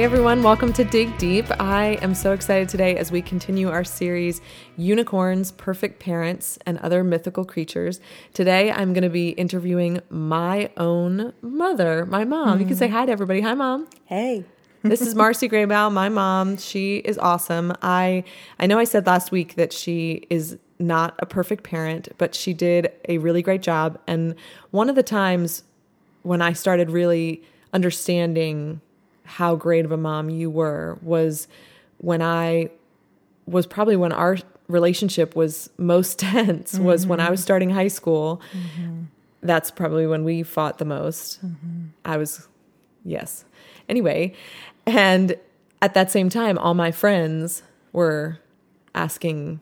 Hey everyone, welcome to Dig Deep. I am so excited today as we continue our series Unicorns, Perfect Parents, and Other Mythical Creatures. Today I'm going to be interviewing my own mother, my mom. You can say mm. hi to everybody. Hi, mom. Hey. this is Marcy Graybow, my mom. She is awesome. I I know I said last week that she is not a perfect parent, but she did a really great job. And one of the times when I started really understanding how great of a mom you were was when I was probably when our relationship was most tense mm-hmm. was when I was starting high school. Mm-hmm. That's probably when we fought the most. Mm-hmm. I was yes. Anyway, and at that same time all my friends were asking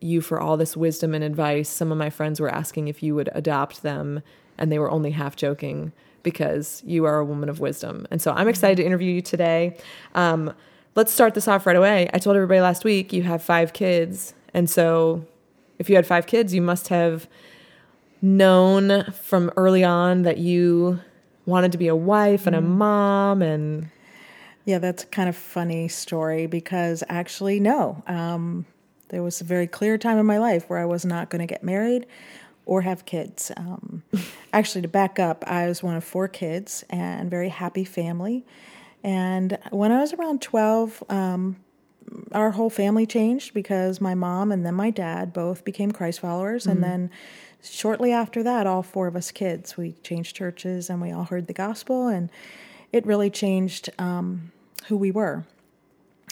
you for all this wisdom and advice. Some of my friends were asking if you would adopt them and they were only half joking because you are a woman of wisdom. And so I'm excited to interview you today. Um, let's start this off right away. I told everybody last week you have five kids. And so if you had five kids, you must have known from early on that you wanted to be a wife and a mm-hmm. mom and yeah that's a kind of funny story because actually no um, there was a very clear time in my life where i was not going to get married or have kids. Um, actually, to back up, I was one of four kids and very happy family. And when I was around 12, um, our whole family changed because my mom and then my dad both became Christ followers. Mm-hmm. And then shortly after that, all four of us kids, we changed churches and we all heard the gospel. And it really changed um, who we were.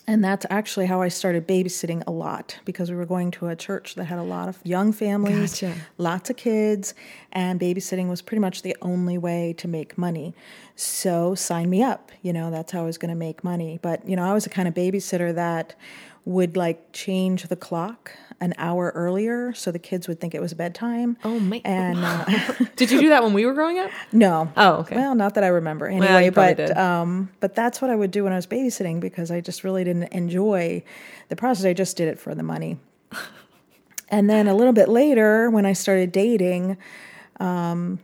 And that's actually how I started babysitting a lot because we were going to a church that had a lot of young families, gotcha. lots of kids, and babysitting was pretty much the only way to make money. So sign me up. You know, that's how I was going to make money. But, you know, I was a kind of babysitter that would like change the clock an hour earlier so the kids would think it was bedtime. Oh my! And uh, did you do that when we were growing up? No. Oh, okay. Well, not that I remember anyway. Well, but um, but that's what I would do when I was babysitting because I just really didn't enjoy the process. I just did it for the money. and then a little bit later, when I started dating, um,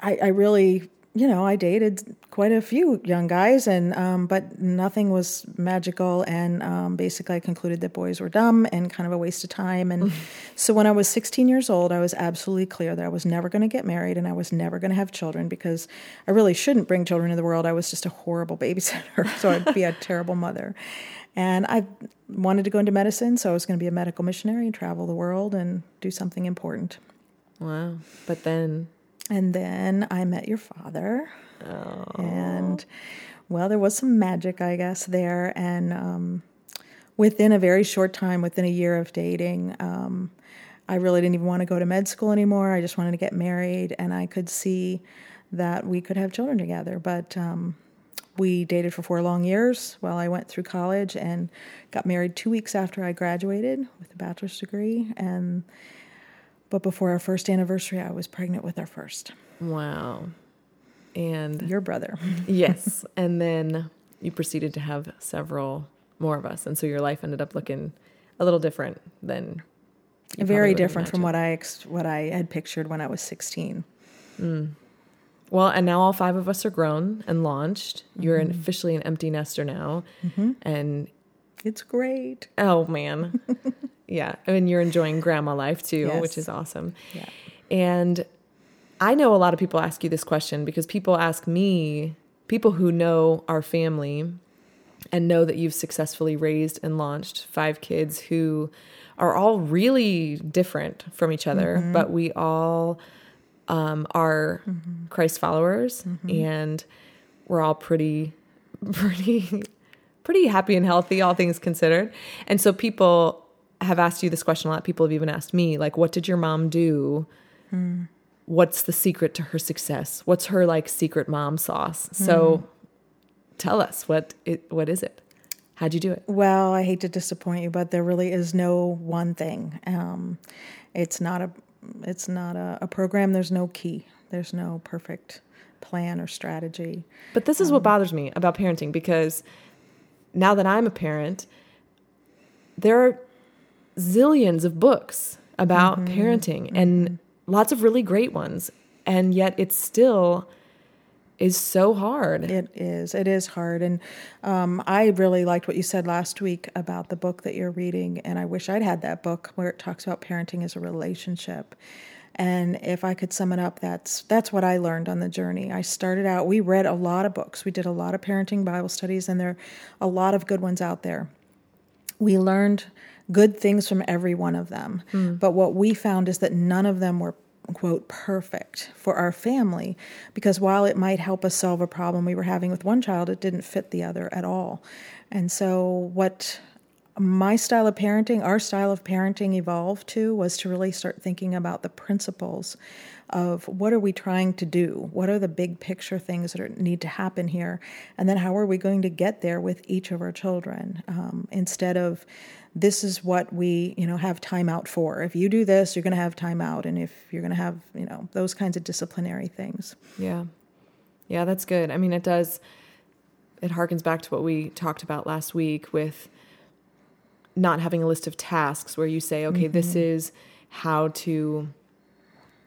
I, I really you know, I dated quite a few young guys, and um, but nothing was magical. And um, basically, I concluded that boys were dumb and kind of a waste of time. And so, when I was 16 years old, I was absolutely clear that I was never going to get married and I was never going to have children because I really shouldn't bring children into the world. I was just a horrible babysitter, so I'd be a terrible mother. And I wanted to go into medicine, so I was going to be a medical missionary and travel the world and do something important. Wow! But then and then I met your father. Oh. And well, there was some magic, I guess, there. And um, within a very short time, within a year of dating, um, I really didn't even want to go to med school anymore. I just wanted to get married, and I could see that we could have children together. But um, we dated for four long years while I went through college and got married two weeks after I graduated with a bachelor's degree. And but before our first anniversary, I was pregnant with our first. Wow. And your brother. yes. And then you proceeded to have several more of us. And so your life ended up looking a little different than very different from what I ex- what I had pictured when I was 16. Mm. Well, and now all five of us are grown and launched. Mm-hmm. You're an, officially an empty nester now, mm-hmm. and it's great. Oh man, Yeah. And you're enjoying grandma life too, yes. which is awesome. Yeah. And I know a lot of people ask you this question because people ask me, people who know our family and know that you've successfully raised and launched five kids who are all really different from each other, mm-hmm. but we all um, are mm-hmm. Christ followers mm-hmm. and we're all pretty, pretty, pretty happy and healthy, all things considered. And so people have asked you this question a lot. People have even asked me, like, what did your mom do? Mm. What's the secret to her success? What's her like secret mom sauce? Mm. So tell us what it what is it? How'd you do it? Well, I hate to disappoint you, but there really is no one thing. Um, it's not a it's not a, a, program. There's no key. There's no perfect plan or strategy. But this is um, what bothers me about parenting because now that I'm a parent, there are zillions of books about mm-hmm. parenting and mm-hmm. lots of really great ones. And yet it's still is so hard. It is. It is hard. And um, I really liked what you said last week about the book that you're reading. And I wish I'd had that book where it talks about parenting as a relationship. And if I could sum it up, that's that's what I learned on the journey. I started out. We read a lot of books. We did a lot of parenting Bible studies, and there are a lot of good ones out there. We learned good things from every one of them. Mm. But what we found is that none of them were quote perfect for our family because while it might help us solve a problem we were having with one child it didn't fit the other at all and so what my style of parenting our style of parenting evolved to was to really start thinking about the principles of what are we trying to do? What are the big picture things that are, need to happen here? And then how are we going to get there with each of our children? Um, instead of this is what we you know have time out for. If you do this you're going to have time out. And if you're going to have you know those kinds of disciplinary things. Yeah. Yeah that's good. I mean it does it harkens back to what we talked about last week with not having a list of tasks where you say okay mm-hmm. this is how to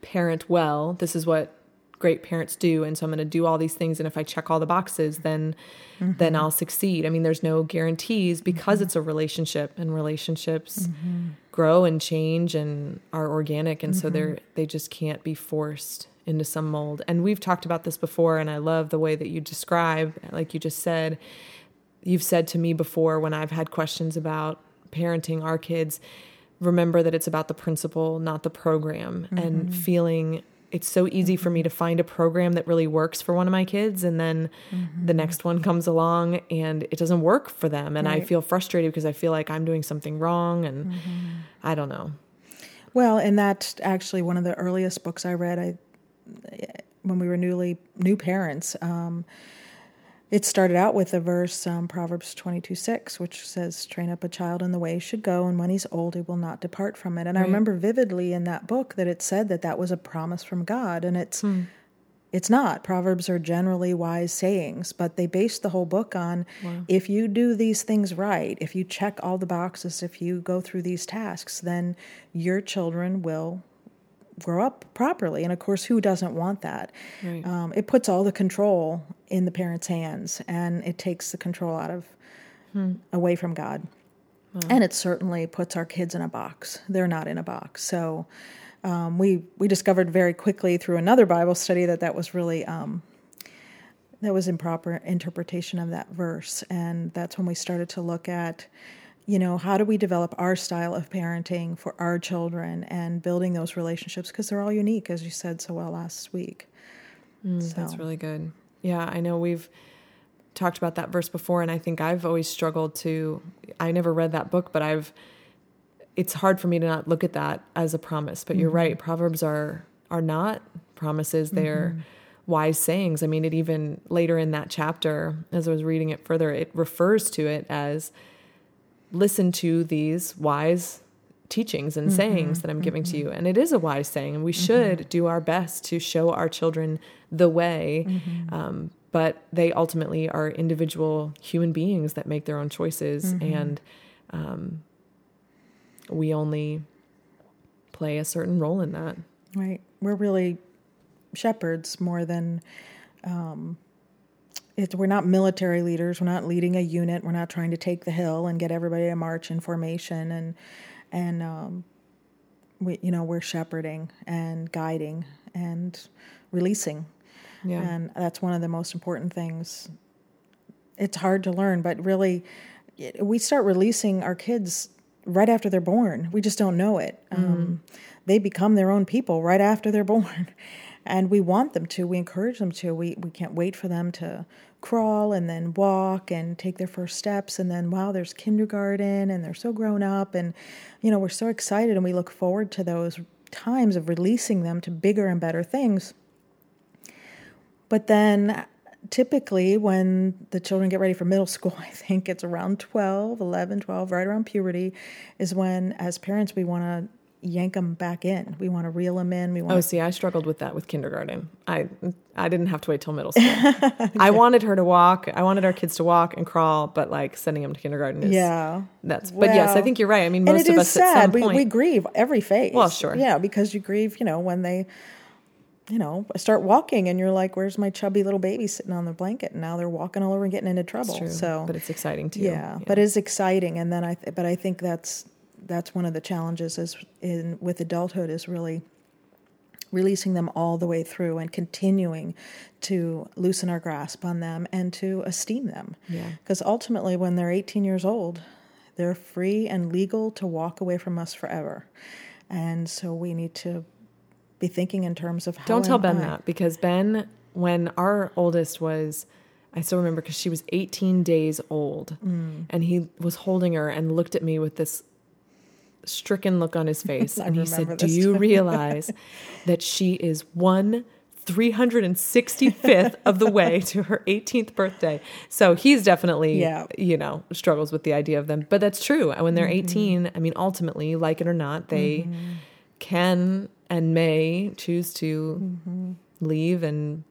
parent well this is what great parents do and so i'm going to do all these things and if i check all the boxes then mm-hmm. then i'll succeed i mean there's no guarantees because mm-hmm. it's a relationship and relationships mm-hmm. grow and change and are organic and so they're mm-hmm. they just can't be forced into some mold and we've talked about this before and i love the way that you describe like you just said you've said to me before when i've had questions about parenting our kids remember that it's about the principle not the program and mm-hmm. feeling it's so easy for me to find a program that really works for one of my kids and then mm-hmm. the next one comes along and it doesn't work for them and right. I feel frustrated because I feel like I'm doing something wrong and mm-hmm. I don't know. Well, and that's actually one of the earliest books I read I when we were newly new parents. Um, it started out with a verse, um, Proverbs 22 6, which says, Train up a child in the way he should go, and when he's old, he will not depart from it. And right. I remember vividly in that book that it said that that was a promise from God. And it's. Hmm. It's not. Proverbs are generally wise sayings, but they base the whole book on wow. if you do these things right, if you check all the boxes, if you go through these tasks, then your children will grow up properly. And of course, who doesn't want that? Right. Um, it puts all the control in the parents' hands, and it takes the control out of hmm. away from God. Wow. And it certainly puts our kids in a box. They're not in a box. So um, we we discovered very quickly through another Bible study that that was really um, that was improper interpretation of that verse, and that's when we started to look at you know, how do we develop our style of parenting for our children and building those relationships because they're all unique, as you said so well last week. Mm, so. That's really good. Yeah, I know we've talked about that verse before, and I think I've always struggled to. I never read that book, but I've. It's hard for me to not look at that as a promise. But mm-hmm. you're right. Proverbs are are not promises. They're mm-hmm. wise sayings. I mean, it even later in that chapter, as I was reading it further, it refers to it as listen to these wise teachings and mm-hmm, sayings that I'm giving mm-hmm. to you. And it is a wise saying, and we mm-hmm. should do our best to show our children the way. Mm-hmm. Um, but they ultimately are individual human beings that make their own choices, mm-hmm. and um, we only play a certain role in that. Right. We're really shepherds more than um, it, we're not military leaders. We're not leading a unit. We're not trying to take the hill and get everybody to march in formation. And and um, we, you know, we're shepherding and guiding and releasing. Yeah. And that's one of the most important things. It's hard to learn, but really, we start releasing our kids right after they're born. We just don't know it. Mm. Um, they become their own people right after they're born and we want them to. We encourage them to. We we can't wait for them to crawl and then walk and take their first steps. And then wow there's kindergarten and they're so grown up. And you know we're so excited and we look forward to those times of releasing them to bigger and better things. But then typically when the children get ready for middle school i think it's around 12 11 12 right around puberty is when as parents we want to yank them back in. We want to reel them in. We want. Oh, see, I struggled with that with kindergarten. I I didn't have to wait till middle school. yeah. I wanted her to walk. I wanted our kids to walk and crawl, but like sending them to kindergarten is yeah. That's well, but yes, I think you're right. I mean, most of us sad. at some point we, we grieve every phase. Well, sure, yeah, because you grieve, you know, when they you know, start walking and you're like, where's my chubby little baby sitting on the blanket? And now they're walking all over and getting into trouble. So, but it's exciting too. yeah, but it's exciting. And then I, th- but I think that's, that's one of the challenges is in with adulthood is really releasing them all the way through and continuing to loosen our grasp on them and to esteem them. Yeah. Because ultimately, when they're 18 years old, they're free and legal to walk away from us forever. And so we need to be thinking in terms of how. Don't tell Ben why. that because Ben, when our oldest was, I still remember because she was 18 days old Mm. and he was holding her and looked at me with this stricken look on his face. And he said, Do you realize that she is one 365th of the way to her 18th birthday? So he's definitely, Yeah. you know, struggles with the idea of them. But that's true. When they're Mm-hmm. 18, I mean, ultimately, like it or not, they can and may choose to Mm-hmm. leave and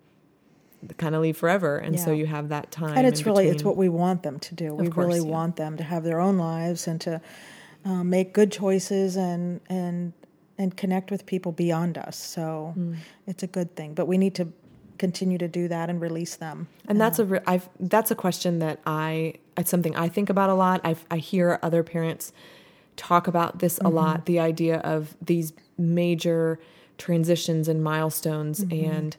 kind of leave forever and so you have that time and it's really it's what we want them to do. We course, really yeah. want them to have their own lives and to uh, make good choices and and and connect with people beyond us. So Hmm. it's a good thing. But we need to continue to do that and release them. and that's a re- I've that's a question that I it's something I think about a lot I I hear other parents talk about this a lot the idea of these major transitions and milestones and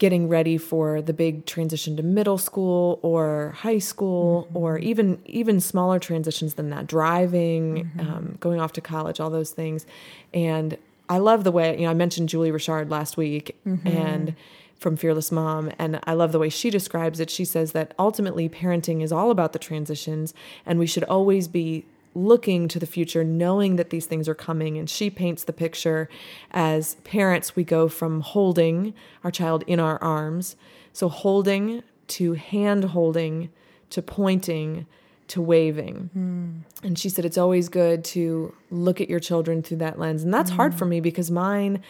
getting ready for the big transition to middle school or high school mm-hmm. or even even smaller transitions than that. Driving mm-hmm. um, going off to college all those things. And i love the way you know i mentioned julie richard last week mm-hmm. and from fearless mom and i love the way she describes it. She says that ultimately parenting is all about the transitions and we should always be looking to the future, knowing that these things are coming. And she paints the picture as parents, we go from holding our child in our arms. So holding to hand holding to pointing to waving. Hmm. And she said it's always good to look at your children through that lens. And that's hard for hmm. me because mine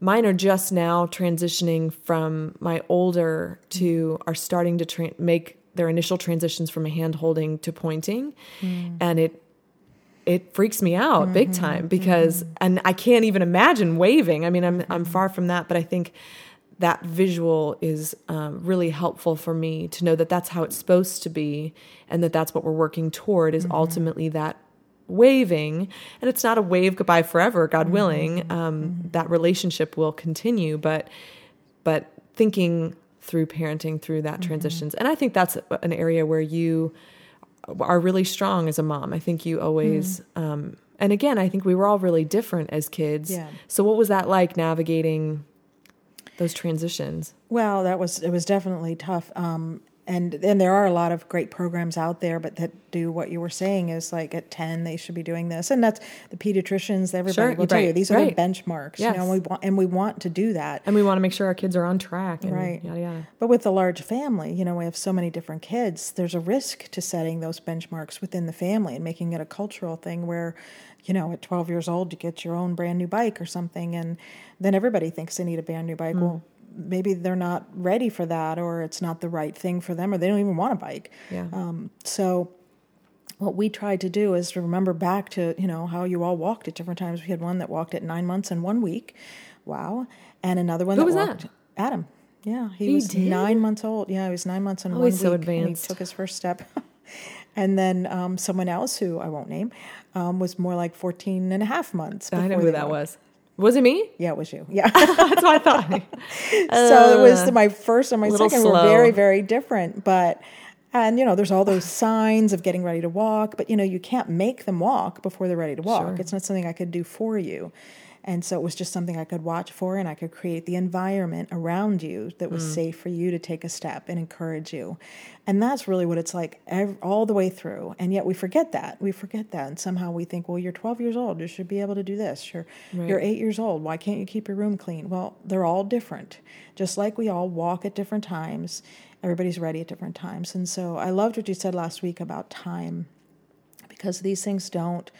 mine are just now transitioning from my older hmm. to are starting to tra- make their initial transitions from a hand holding to pointing and it it freaks me out big mm-hmm, time because mm-hmm. and I can't even imagine waving. I mean, I'm I'm far from that, but I think that visual is um, really helpful for me to know that that's how it's supposed to be, and that that's what we're working toward is mm-hmm. ultimately that waving. And it's not a wave goodbye forever, God willing. Um, That relationship will continue, but but thinking through parenting through that transitions, and I think that's an area where you are really strong as a mom. I think you always, um, and again, I think we were all really different as kids. Yeah. So, what was that like navigating those transitions? Well, that was it was definitely tough. Um, and and there are a lot of great programs out there, but that do what you were saying is like at ten they should be doing this, and that's the pediatricians. Everybody Sure, will tell you right, these are right. the benchmarks. You know, and we want and we want to do that. And we want to make sure our kids are on track. And Right. Yada yada. But with a large family, you know, we have so many different kids, there's a risk to setting those benchmarks within the family and making it a cultural thing where, you know, at 12 years old, you get your own brand new bike or something. And then everybody thinks they need a brand new bike. Mm. Well, maybe they're not ready for that or it's not the right thing for them or they don't even want a bike. Yeah. Um, so what we tried to do is to remember back to you know how you all walked at different times. We had one that walked at nine months and one week, wow, and another one Who that was walked. that? Adam. Yeah, he, He was did? nine months old. Yeah, he was nine months and Oh, one he's so week, and he advanced. took his first step. and then um, someone else who I won't name um, was more like 14 and a half months. I know who that was. Was it me? Yeah, it was you. Yeah. That's what I thought. so it was my first and my Uh, second were very very different but and you know there's all those signs of getting ready to walk but you know you can't make them walk before they're ready to walk Sure. it's not something i could do for you and so it was just something i could watch for and i could create the environment around you that was Mm. safe for you to take a step and encourage you. And that's really what it's like all the way through. And yet we forget that. We forget that. And somehow we think well you're 12 years old. You should be able to do this. You're, you're eight years old. Why can't you keep your room clean? Well they're all different. Just like we all walk at different times everybody's ready at different times. And so i loved what you said last week about time because these things don't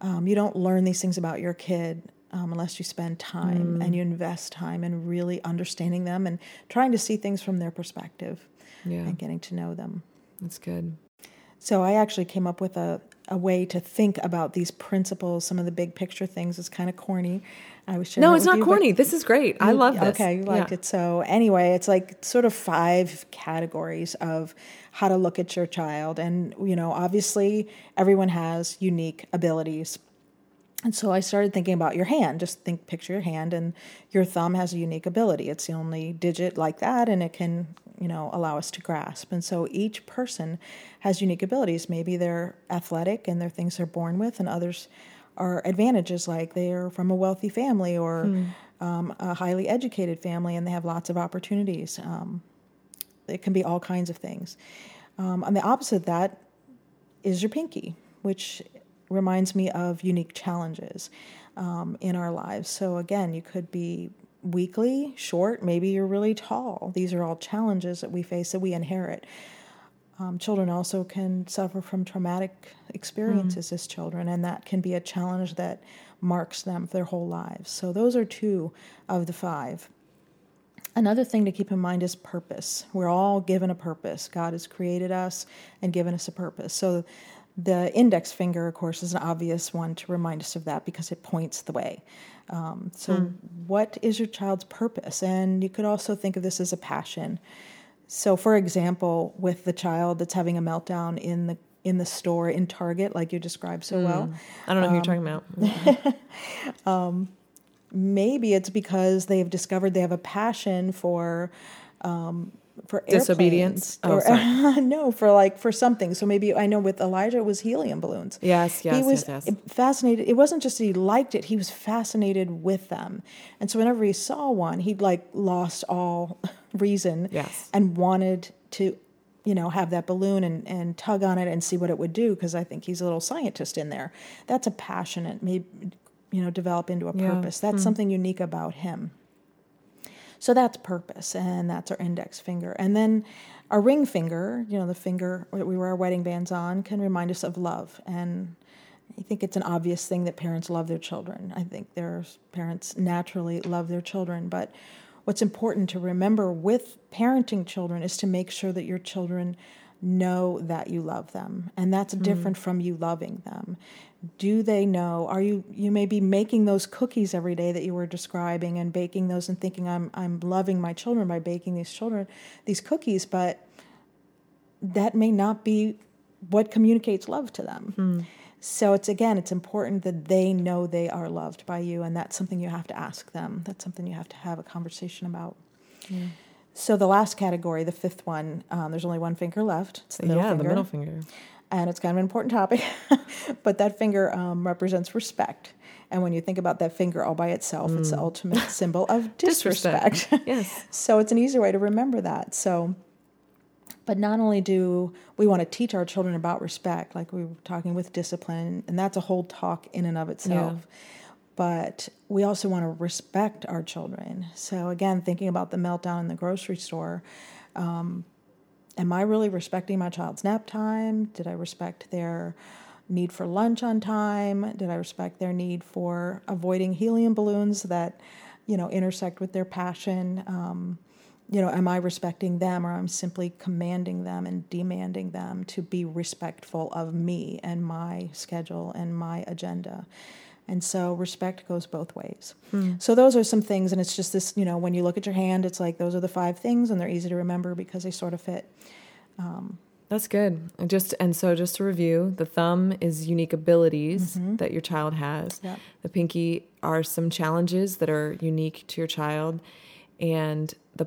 um, you don't learn these things about your kid um, unless you spend time and you invest time in really understanding them and trying to see things from their perspective Yeah, and getting to know them that's good. so I actually came up with a, a way to think about these principles, some of the big picture things. It's kind of corny. I was no, it's not you, corny. This is great. I love this. Okay, you liked yeah. it. So anyway, it's like sort of five categories of how to look at your child, and you know, obviously, everyone has unique abilities. And so I started thinking about your hand. Just think, picture your hand, and your thumb has a unique ability. It's the only digit like that, and it can, you know, allow us to grasp. And so each person has unique abilities. Maybe they're athletic and they're things they're born with, and others are advantages like they're from a wealthy family or hmm. um, a highly educated family, and they have lots of opportunities. Um, it can be all kinds of things. Um, on the opposite of that is your pinky, which reminds me of unique challenges um, in our lives. So, again, you could be weakly, short, maybe you're really tall. These are all challenges that we face that we inherit. Um, children also can suffer from traumatic experiences mm. as children, and that can be a challenge that marks them for their whole lives. So, those are two of the five. Another thing to keep in mind is purpose. We're all given a purpose. God has created us and given us a purpose. So, the index finger, of course, is an obvious one to remind us of that because it points the way. Um, so, mm. what is your child's purpose? And you could also think of this as a passion. So, for example, with the child that's having a meltdown in the in the store in Target, like you described so mm. well. I don't know um, who you're talking about. um, maybe it's because they've discovered they have a passion for um, for disobedience? or oh, no for like for something. So maybe i know with elijah it was helium balloons. Yes yes he was yes, yes. fascinated it wasn't just that he liked it he was fascinated with them. And so whenever he saw one he'd like lost all reason yes. and wanted to you know have that balloon and, and tug on it and see what it would do because i think he's a little scientist in there. That's a passionate maybe you know develop into a purpose. Yeah. that's mm. something unique about him so that's purpose, and that's our index finger. And then our ring finger, you know, the finger that we wear our wedding bands on, can remind us of love. And I think it's an obvious thing that parents love their children. I think their parents naturally love their children. But what's important to remember with parenting children is to make sure that your children know that you love them. And that's mm. different from you loving them do they know are you you may be making those cookies every day that you were describing and baking those and thinking i'm i'm loving my children by baking these children these cookies but that may not be what communicates love to them hmm. so it's again it's important that they know they are loved by you and that's something you have to ask them that's something you have to have a conversation about hmm. So the last category the fifth one um, there's only one finger left it's the middle yeah finger. the middle finger and it's kind of an important topic, but that finger um, represents respect. And when you think about that finger all by itself, mm. it's the mm. ultimate symbol of disrespect. disrespect. yes. so it's an easy way to remember that. So, but not only do we want to teach our children about respect, like we were talking with discipline, and that's a whole talk in and of itself. Yeah. But we also want to respect our children. So again, thinking about the meltdown in the grocery store. Um, am I really respecting my child's nap time? Did I respect their need for lunch on time? Did I respect their need for avoiding helium balloons that, you know, intersect with their passion? Um, you know, am I respecting them or I'm simply commanding them and demanding them to be respectful of me and my schedule and my agenda? And so respect goes both ways. Hmm. So those are some things, and it's just this, you know, when you look at your hand, it's like those are the five things, and they're easy to remember because they sort of fit. Um, That's good. And just and so just to review, the thumb is unique abilities mm-hmm. that your child has. Yep. The pinky are some challenges that are unique to your child, and the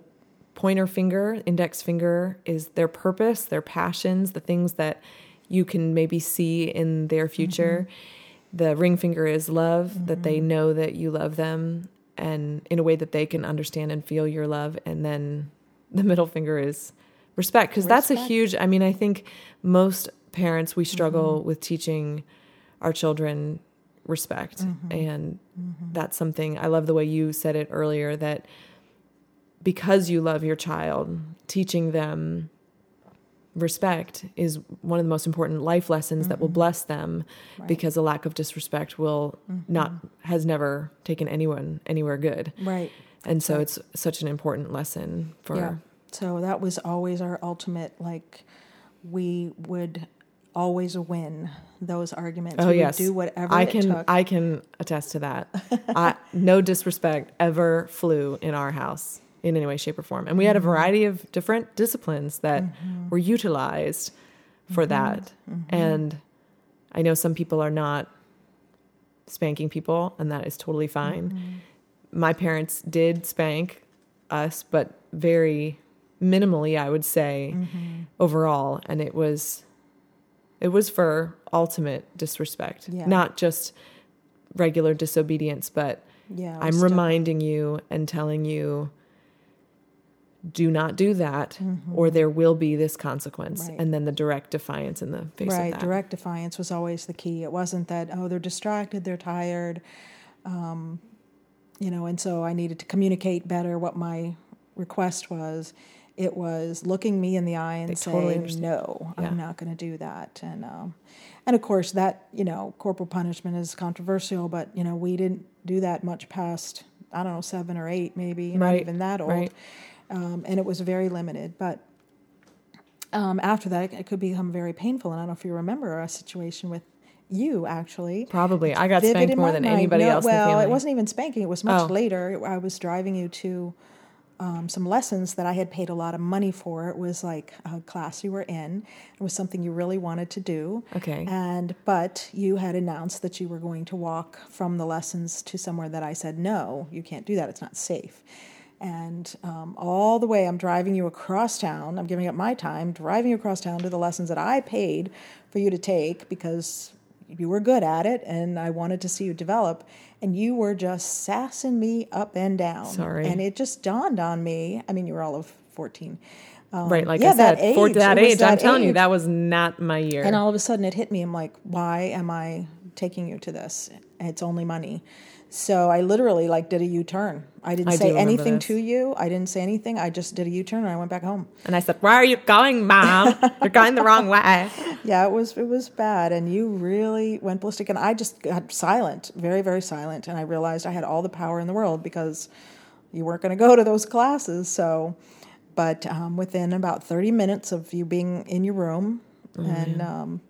pointer finger, index finger is their purpose, their passions, the things that you can maybe see in their future. Mm-hmm the ring finger is love, mm-hmm. that they mm-hmm. know that you love them and in a way that they can understand and feel your love. And then the middle finger is respect, because that's a huge, I mean, I think most parents, we struggle mm-hmm. with teaching our children respect. Mm-hmm. And mm-hmm. that's something I love the way you said it earlier that because you love your child, teaching them respect is one of the most important life lessons mm-hmm. that will mm-hmm. bless them right. because a lack of disrespect will mm-hmm. not has never taken anyone anywhere good right and so right. it's such an important lesson for yeah. so that was always our ultimate like we would always win those arguments. Oh we yes, would do whatever I can. I can attest to that. I, no disrespect ever flew in our house in any way, shape, or form, and we had a Mm-hmm. variety of different disciplines that were utilized for Mm-hmm. that. And I know some people are not spanking people, and that is totally fine. Mm-hmm. My parents did spank us, but very minimally, I would say, Mm-hmm. overall, and it was it was for ultimate disrespect, Yeah. not just regular disobedience, but yeah, I'm reminding you and telling you do not do that or there will be this consequence Mm-hmm. Right. and then the direct defiance in the face right of that. direct defiance was always the key it wasn't that oh they're distracted they're tired um, you know and so i needed to communicate better what my request was it was looking me in the eye and They saying totally no Yeah. i'm not going to do that and um, and of course that you know corporal punishment is controversial but you know we didn't do that much past i don't know seven or eight maybe not even that old right. Um, and it was very limited but um, after that, it could become very painful. And I don't know if you remember a situation with you actually. Probably. I got spanked more than mind. anybody No, else Well, in the it wasn't even spanking. It was much Oh. later. I was driving you to um, some lessons that I had paid a lot of money for. It was like a class you were in. It was something you really wanted to do. Okay. And but you had announced that you were going to walk from the lessons to somewhere that I said no, you can't do that. It's not safe. And um, all the way, I'm driving you across town. I'm giving up my time driving you across town to the lessons that I paid for you to take because you were good at it and I wanted to see you develop. And you were just sassing me up and down. Sorry. And it just dawned on me. I mean, you were all of 14. Um, right, like yeah, I said, that for age. that age, I'm that telling you, that was not my year. And all of a sudden it hit me. I'm like, why am I taking you to this? It's only money. So I literally like did a U-turn. I didn't I say anything this. to you. I didn't say anything. I just did a U-turn and I went back home. and I said, Where are you going, Mom? You're going the wrong way. Yeah, it was it was bad and you really went ballistic and I just got silent, very very silent and I realized I had all the power in the world because you weren't going to go to those classes. So but um, within about 30 minutes of you being in your room and um,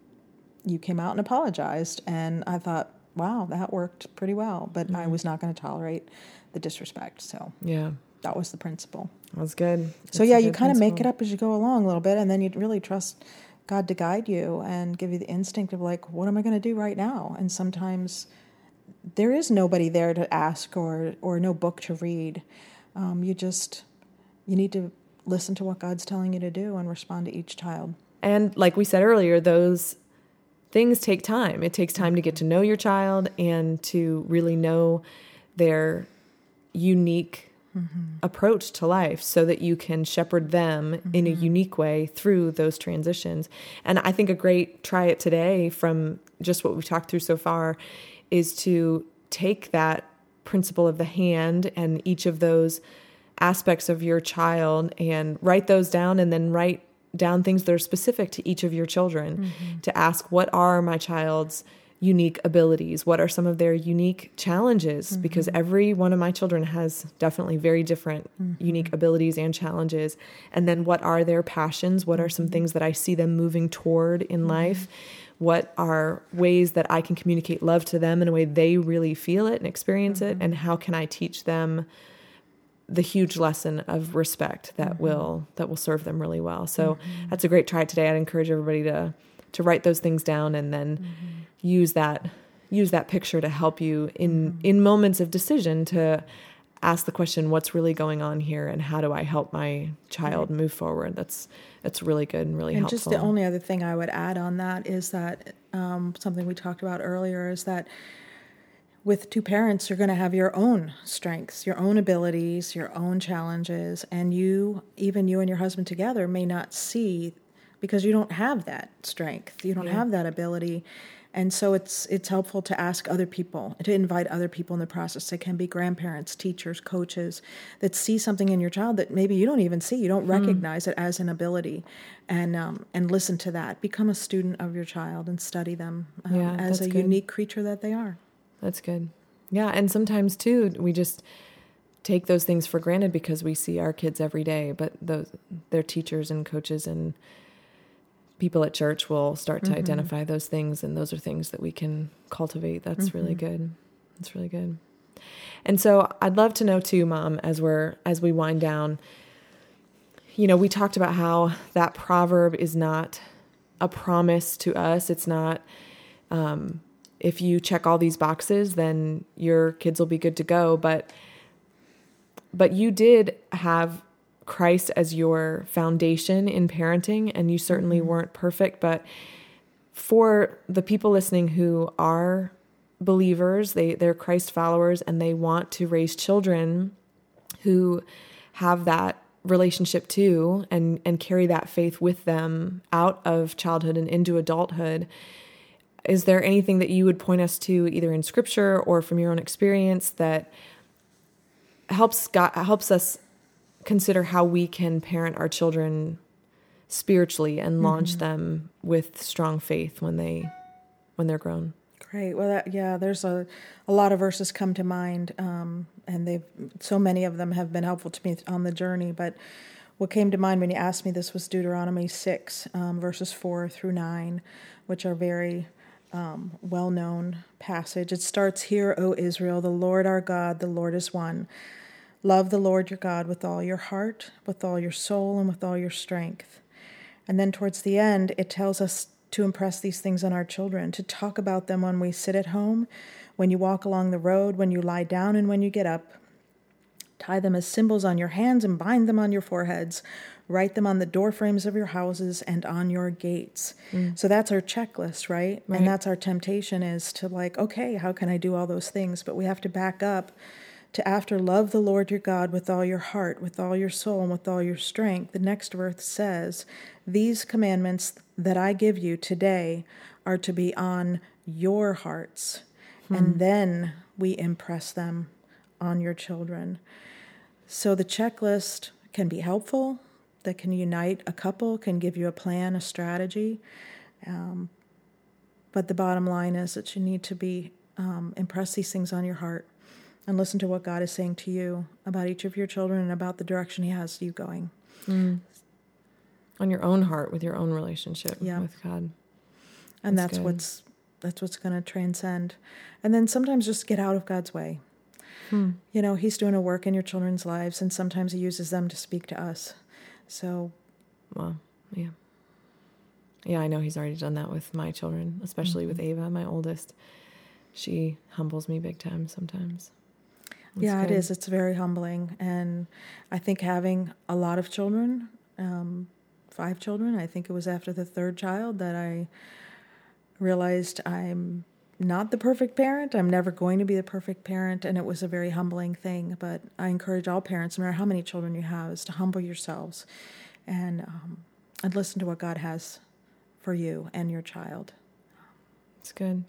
you came out and apologized and I thought, wow, that worked pretty well, but I was not going to tolerate the disrespect. So Yeah, that was the principle. that was good. So yeah, you kind of make it up as you go along a little bit, and then you really trust God to guide you and give you the instinct of like, what am I going to do right now? And sometimes there is nobody there to ask or or no book to read. Um, you just you need to listen to what God's telling you to do and respond to each child. And like we said earlier, those things take time. It takes time to get to know your child and to really know their unique mm-hmm. approach to life so that you can shepherd them in a mm-hmm. unique way through those transitions. And I think a great try it today from just what we've talked through so far is to take that principle of the hand and each of those aspects of your child and write those down and then write down things that are specific to each of your children mm-hmm. to ask what are my child's unique abilities? What are some of their unique challenges? Mm-hmm. Because every one of my children has definitely very different mm-hmm. unique abilities and challenges. And then what are their passions? What are some things that i see them moving toward in life? What are ways that i can communicate love to them in a way they really feel it and experience it? And how can i teach them the huge lesson of respect that mm-hmm. will that will serve them really well. So mm-hmm. that's a great try today. I'd encourage everybody to to write those things down and then mm-hmm. use that use that picture to help you in in moments of decision to ask the question what's really going on here and how do I help my child move forward. That's that's really good and really And helpful. just the only other thing I would add on that is that um, something we talked about earlier is that with two parents, you're going to have your own strengths, your own abilities, your own challenges, and you, even you and your husband together, may not see because you don't have that strength, you don't have that ability. And so it's it's helpful to ask other people, to invite other people in the process. They can be grandparents, teachers, coaches that see something in your child that maybe you don't even see. You don't recognize it as an ability, and um, and listen to that. Become a student of your child and study them um, Yeah, as a good. unique creature that they are. That's good. Yeah, and sometimes too we just take those things for granted because we see our kids every day, but those they're teachers and coaches and people at church will start to identify those things and those are things that we can cultivate. That's really good. That's really good. And so i'd love to know too mom as we're as we wind down you know we talked about how that proverb is not a promise to us. It's not um, if you check all these boxes then your kids will be good to go but but you did have Christ as your foundation in parenting, and you certainly Mm-hmm. weren't perfect. But for the people listening who are believers, they they're Christ followers, and they want to raise children who have that relationship too, and and carry that faith with them out of childhood and into adulthood. Is there anything that you would point us to, either in Scripture or from your own experience, that helps God, helps us consider how we can parent our children spiritually and launch them with strong faith when they when they're grown. Great. Well, that, yeah, there's a, a lot of verses come to mind, um, and they've so many of them have been helpful to me on the journey. But what came to mind when you asked me this was Deuteronomy six, um, verses four through nine, which are very um, well-known passage. It starts here, O Israel, the Lord our God, the Lord is one. Love the Lord your God with all your heart, with all your soul, and with all your strength. And then towards the end, it tells us to impress these things on our children, to talk about them when we sit at home, when you walk along the road, when you lie down, and when you get up. Tie them as symbols on your hands and bind them on your foreheads. Write them on the door frames of your houses and on your gates. Mm. So that's our checklist, right? Right. And that's our temptation is to like, okay, how can I do all those things? But we have to back up to after love the Lord your God with all your heart, with all your soul, and with all your strength. The next verse says, These commandments that I give you today are to be on your hearts. Hmm. And then we impress them on your children. So the checklist can be helpful, that can unite a couple, can give you a plan, a strategy. Um, but the bottom line is that you need to be um, impress these things on your heart and listen to what God is saying to you about each of your children and about the direction He has you going. On your own heart with your own relationship Yeah. with God. And That's that's, what's that's what's going to transcend. And then sometimes just get out of God's way. Hmm. You know, He's doing a work in your children's lives, and sometimes He uses them to speak to us. So Well, yeah. Yeah, I know he's already done that with my children, especially with Mm-hmm. Ava, my oldest. She humbles me big time sometimes. That's yeah, good. it is. It's very humbling, and I think having a lot of children, um, five children. I think it was after the third child that I realized I'm not the perfect parent. I'm never going to be the perfect parent, and it was a very humbling thing. But I encourage all parents, no matter how many children you have, is to humble yourselves and um, and listen to what God has for you and your child. It's good.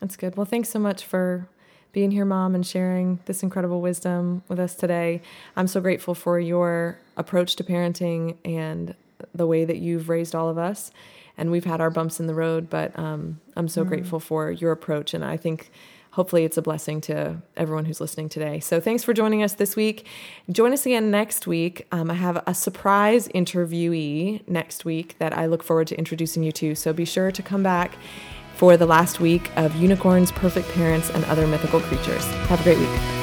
That's good. Well, thanks so much for being here, Mom, and sharing this incredible wisdom with us today. I'm so grateful for your approach to parenting and the way that you've raised all of us. And we've had our bumps in the road, but um, I'm so grateful for your approach. And I think hopefully it's a blessing to everyone who's listening today. So thanks for joining us this week. Join us again next week. Um, I have a surprise interviewee next week that I look forward to introducing you to. So be sure to come back for the last week of Unicorns, Perfect Parents, and Other Mythical Creatures. Have a great week.